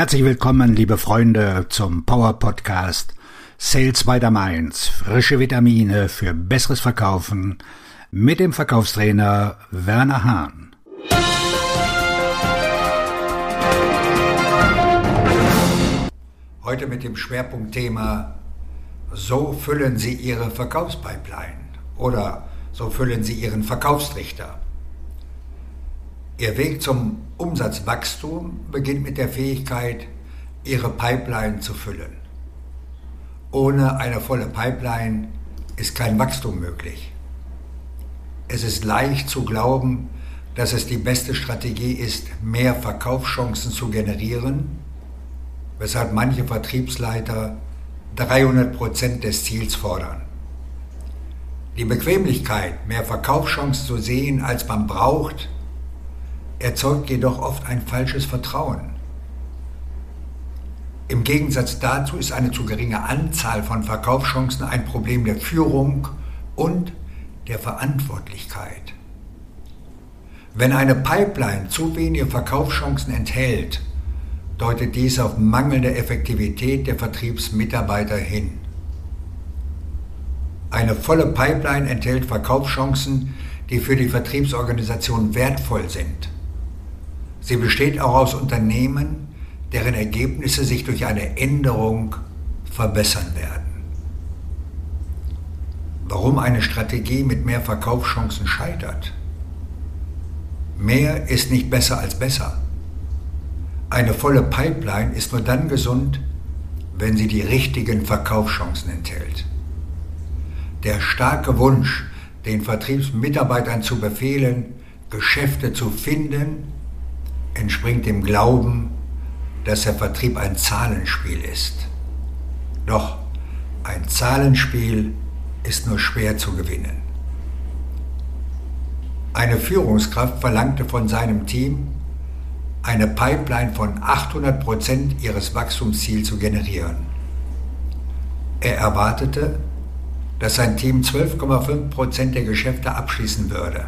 Herzlich willkommen, liebe Freunde, zum Power Podcast Sales by the Mainz. Frische Vitamine für besseres Verkaufen mit dem Verkaufstrainer Werner Hahn. Heute mit dem Schwerpunktthema So füllen Sie Ihre Verkaufspipeline oder so füllen Sie Ihren Verkaufstrichter. Ihr Weg zum Umsatzwachstum beginnt mit der Fähigkeit, Ihre Pipeline zu füllen. Ohne eine volle Pipeline ist kein Wachstum möglich. Es ist leicht zu glauben, dass es die beste Strategie ist, mehr Verkaufschancen zu generieren, weshalb manche Vertriebsleiter 300 Prozent des Ziels fordern. Die Bequemlichkeit, mehr Verkaufschancen zu sehen, als man braucht, erzeugt jedoch oft ein falsches Vertrauen. Im Gegensatz dazu ist eine zu geringe Anzahl von Verkaufschancen ein Problem der Führung und der Verantwortlichkeit. Wenn eine Pipeline zu wenige Verkaufschancen enthält, deutet dies auf mangelnde Effektivität der Vertriebsmitarbeiter hin. Eine volle Pipeline enthält Verkaufschancen, die für die Vertriebsorganisation wertvoll sind. Sie besteht auch aus Unternehmen, deren Ergebnisse sich durch eine Änderung verbessern werden. Warum eine Strategie mit mehr Verkaufschancen scheitert? Mehr ist nicht besser als besser. Eine volle Pipeline ist nur dann gesund, wenn sie die richtigen Verkaufschancen enthält. Der starke Wunsch, den Vertriebsmitarbeitern zu befehlen, Geschäfte zu finden entspringt dem Glauben, dass der Vertrieb ein Zahlenspiel ist. Doch ein Zahlenspiel ist nur schwer zu gewinnen. Eine Führungskraft verlangte von seinem Team, eine Pipeline von 800 Prozent ihres Wachstumsziels zu generieren. Er erwartete, dass sein Team 12,5 Prozent der Geschäfte abschließen würde.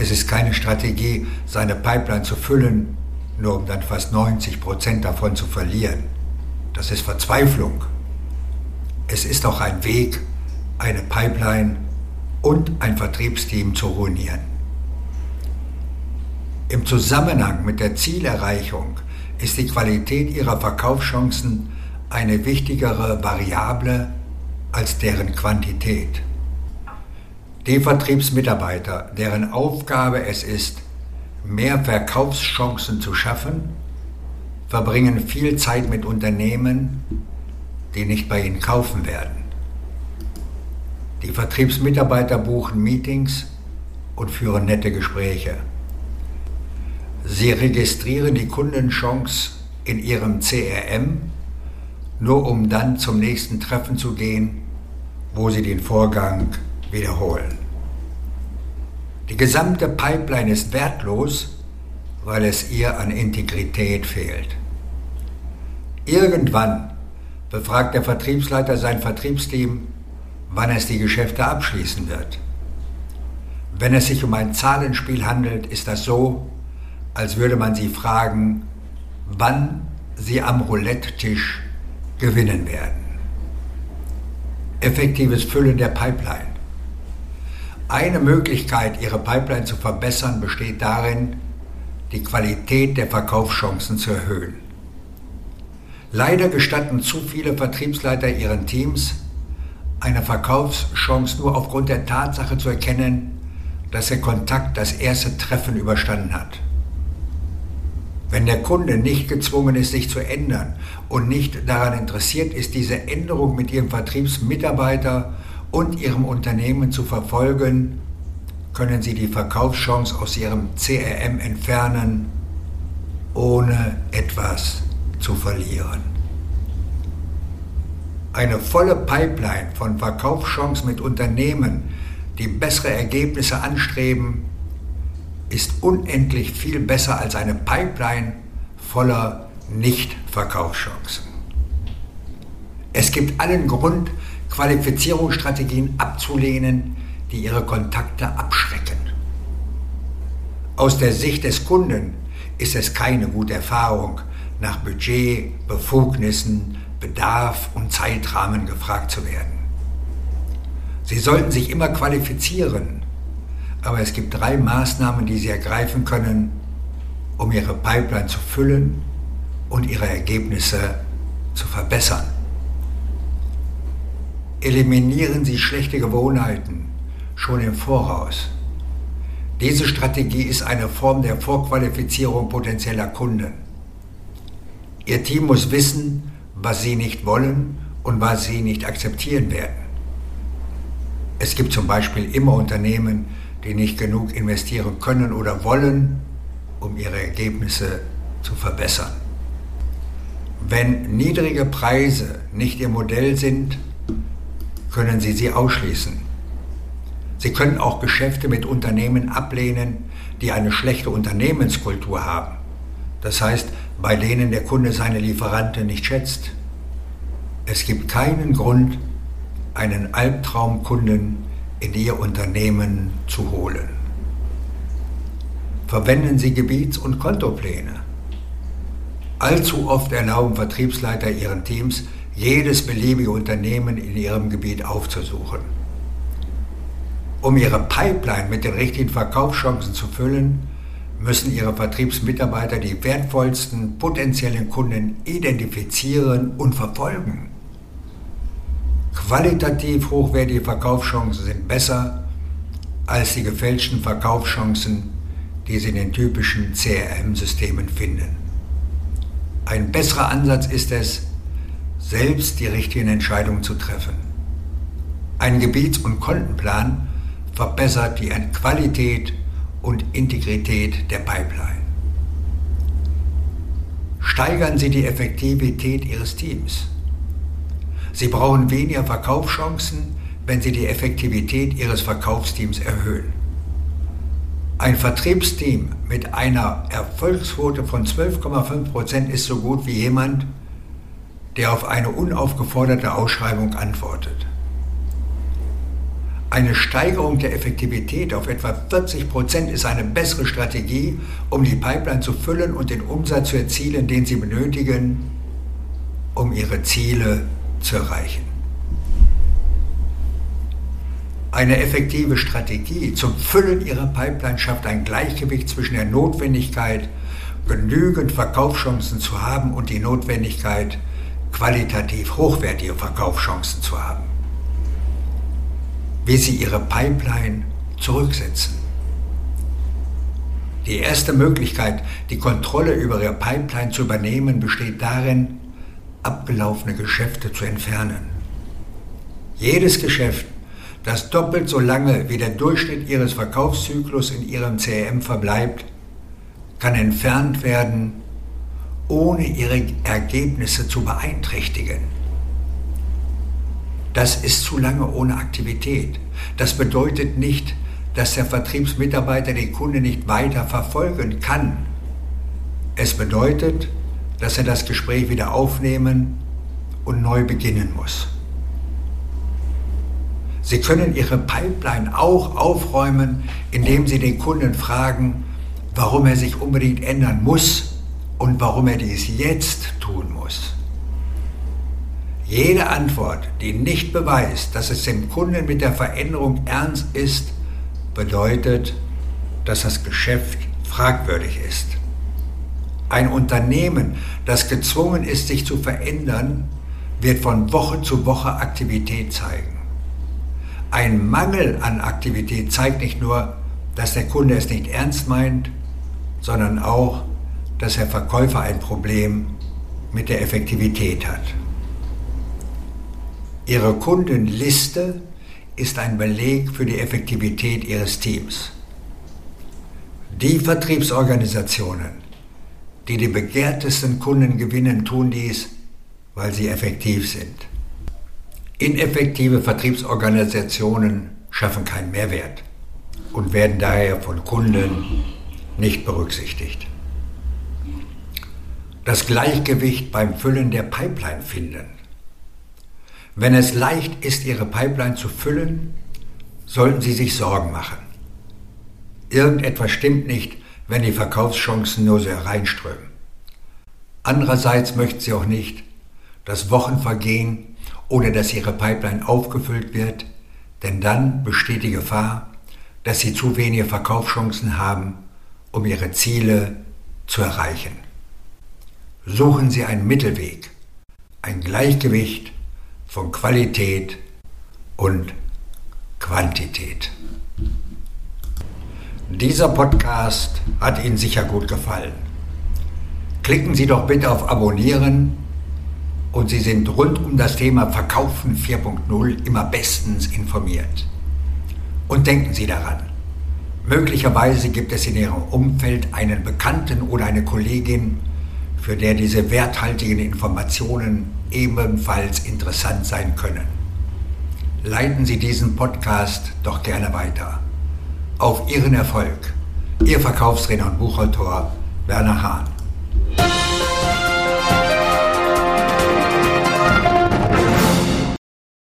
Es ist keine Strategie, seine Pipeline zu füllen, nur um dann fast 90 Prozent davon zu verlieren. Das ist Verzweiflung. Es ist auch ein Weg, eine Pipeline und ein Vertriebsteam zu ruinieren. Im Zusammenhang mit der Zielerreichung ist die Qualität ihrer Verkaufschancen eine wichtigere Variable als deren Quantität. Die Vertriebsmitarbeiter, deren Aufgabe es ist, mehr Verkaufschancen zu schaffen, verbringen viel Zeit mit Unternehmen, die nicht bei ihnen kaufen werden. Die Vertriebsmitarbeiter buchen Meetings und führen nette Gespräche. Sie registrieren die Kundenchance in ihrem CRM, nur um dann zum nächsten Treffen zu gehen, wo sie den Vorgang wiederholen. Die gesamte Pipeline ist wertlos, weil es ihr an Integrität fehlt. Irgendwann befragt der Vertriebsleiter sein Vertriebsteam, wann es die Geschäfte abschließen wird. Wenn es sich um ein Zahlenspiel handelt, ist das so, als würde man sie fragen, wann sie am Roulette-Tisch gewinnen werden. Effektives Füllen der Pipeline. Eine Möglichkeit, Ihre Pipeline zu verbessern, besteht darin, die Qualität der Verkaufschancen zu erhöhen. Leider gestatten zu viele Vertriebsleiter ihren Teams, eine Verkaufschance nur aufgrund der Tatsache zu erkennen, dass der Kontakt das erste Treffen überstanden hat. Wenn der Kunde nicht gezwungen ist, sich zu ändern und nicht daran interessiert ist, diese Änderung mit ihrem Vertriebsmitarbeiter und Ihrem Unternehmen zu verfolgen, können Sie die Verkaufschance aus Ihrem CRM entfernen, ohne etwas zu verlieren. Eine volle Pipeline von Verkaufschancen mit Unternehmen, die bessere Ergebnisse anstreben, ist unendlich viel besser als eine Pipeline voller Nicht-Verkaufschancen. Es gibt allen Grund, Qualifizierungsstrategien abzulehnen, die ihre Kontakte abschrecken. Aus der Sicht des Kunden ist es keine gute Erfahrung, nach Budget, Befugnissen, Bedarf und Zeitrahmen gefragt zu werden. Sie sollten sich immer qualifizieren, aber es gibt drei Maßnahmen, die Sie ergreifen können, um Ihre Pipeline zu füllen und Ihre Ergebnisse zu verbessern. Eliminieren Sie schlechte Gewohnheiten schon im Voraus. Diese Strategie ist eine Form der Vorqualifizierung potenzieller Kunden. Ihr Team muss wissen, was sie nicht wollen und was sie nicht akzeptieren werden. Es gibt zum Beispiel immer Unternehmen, die nicht genug investieren können oder wollen, um ihre Ergebnisse zu verbessern. Wenn niedrige Preise nicht Ihr Modell sind, können Sie sie ausschließen. Sie können auch Geschäfte mit Unternehmen ablehnen, die eine schlechte Unternehmenskultur haben. Das heißt, bei denen der Kunde seine Lieferanten nicht schätzt. Es gibt keinen Grund, einen Albtraumkunden in Ihr Unternehmen zu holen. Verwenden Sie Gebiets- und Kontopläne. Allzu oft erlauben Vertriebsleiter ihren Teams, jedes beliebige Unternehmen in ihrem Gebiet aufzusuchen. Um ihre Pipeline mit den richtigen Verkaufschancen zu füllen, müssen ihre Vertriebsmitarbeiter die wertvollsten potenziellen Kunden identifizieren und verfolgen. Qualitativ hochwertige Verkaufschancen sind besser als die gefälschten Verkaufschancen, die Sie in den typischen CRM-Systemen finden. Ein besserer Ansatz ist es, selbst die richtigen Entscheidungen zu treffen. Ein Gebiets- und Kontenplan verbessert die Qualität und Integrität der Pipeline. Steigern Sie die Effektivität Ihres Teams. Sie brauchen weniger Verkaufschancen, wenn Sie die Effektivität Ihres Verkaufsteams erhöhen. Ein Vertriebsteam mit einer Erfolgsquote von 12,5% ist so gut wie jemand, der auf eine unaufgeforderte Ausschreibung antwortet. Eine Steigerung der Effektivität auf etwa 40% ist eine bessere Strategie, um die Pipeline zu füllen und den Umsatz zu erzielen, den Sie benötigen, um Ihre Ziele zu erreichen. Eine effektive Strategie zum Füllen ihrer Pipeline schafft ein Gleichgewicht zwischen der Notwendigkeit, genügend Verkaufschancen zu haben und die Notwendigkeit, qualitativ hochwertige Verkaufschancen zu haben. Wie Sie Ihre Pipeline zurücksetzen. Die erste Möglichkeit, die Kontrolle über Ihre Pipeline zu übernehmen, besteht darin, abgelaufene Geschäfte zu entfernen. Jedes Geschäft das doppelt so lange wie der Durchschnitt Ihres Verkaufszyklus in Ihrem CRM verbleibt, kann entfernt werden, ohne Ihre Ergebnisse zu beeinträchtigen. Das ist zu lange ohne Aktivität. Das bedeutet nicht, dass der Vertriebsmitarbeiter den Kunden nicht weiter verfolgen kann. Es bedeutet, dass er das Gespräch wieder aufnehmen und neu beginnen muss. Sie können Ihre Pipeline auch aufräumen, indem Sie den Kunden fragen, warum er sich unbedingt ändern muss und warum er dies jetzt tun muss. Jede Antwort, die nicht beweist, dass es dem Kunden mit der Veränderung ernst ist, bedeutet, dass das Geschäft fragwürdig ist. Ein Unternehmen, das gezwungen ist, sich zu verändern, wird von Woche zu Woche Aktivität zeigen. Ein Mangel an Aktivität zeigt nicht nur, dass der Kunde es nicht ernst meint, sondern auch, dass der Verkäufer ein Problem mit der Effektivität hat. Ihre Kundenliste ist ein Beleg für die Effektivität Ihres Teams. Die Vertriebsorganisationen, die die begehrtesten Kunden gewinnen, tun dies, weil sie effektiv sind. Ineffektive Vertriebsorganisationen schaffen keinen Mehrwert und werden daher von Kunden nicht berücksichtigt. Das Gleichgewicht beim Füllen der Pipeline finden. Wenn es leicht ist, Ihre Pipeline zu füllen, sollten Sie sich Sorgen machen. Irgendetwas stimmt nicht, wenn die Verkaufschancen nur so hereinströmen. Andererseits möchten Sie auch nicht, dass Wochen vergehen, ohne dass Ihre Pipeline aufgefüllt wird, denn dann besteht die Gefahr, dass Sie zu wenige Verkaufschancen haben, um Ihre Ziele zu erreichen. Suchen Sie einen Mittelweg, ein Gleichgewicht von Qualität und Quantität. Dieser Podcast hat Ihnen sicher gut gefallen. Klicken Sie doch bitte auf Abonnieren und Sie sind rund um das Thema Verkaufen 4.0 immer bestens informiert. Und denken Sie daran, möglicherweise gibt es in Ihrem Umfeld einen Bekannten oder eine Kollegin, für der diese werthaltigen Informationen ebenfalls interessant sein können. Leiten Sie diesen Podcast doch gerne weiter. Auf Ihren Erfolg. Ihr Verkaufsredner und Buchautor Werner Hahn.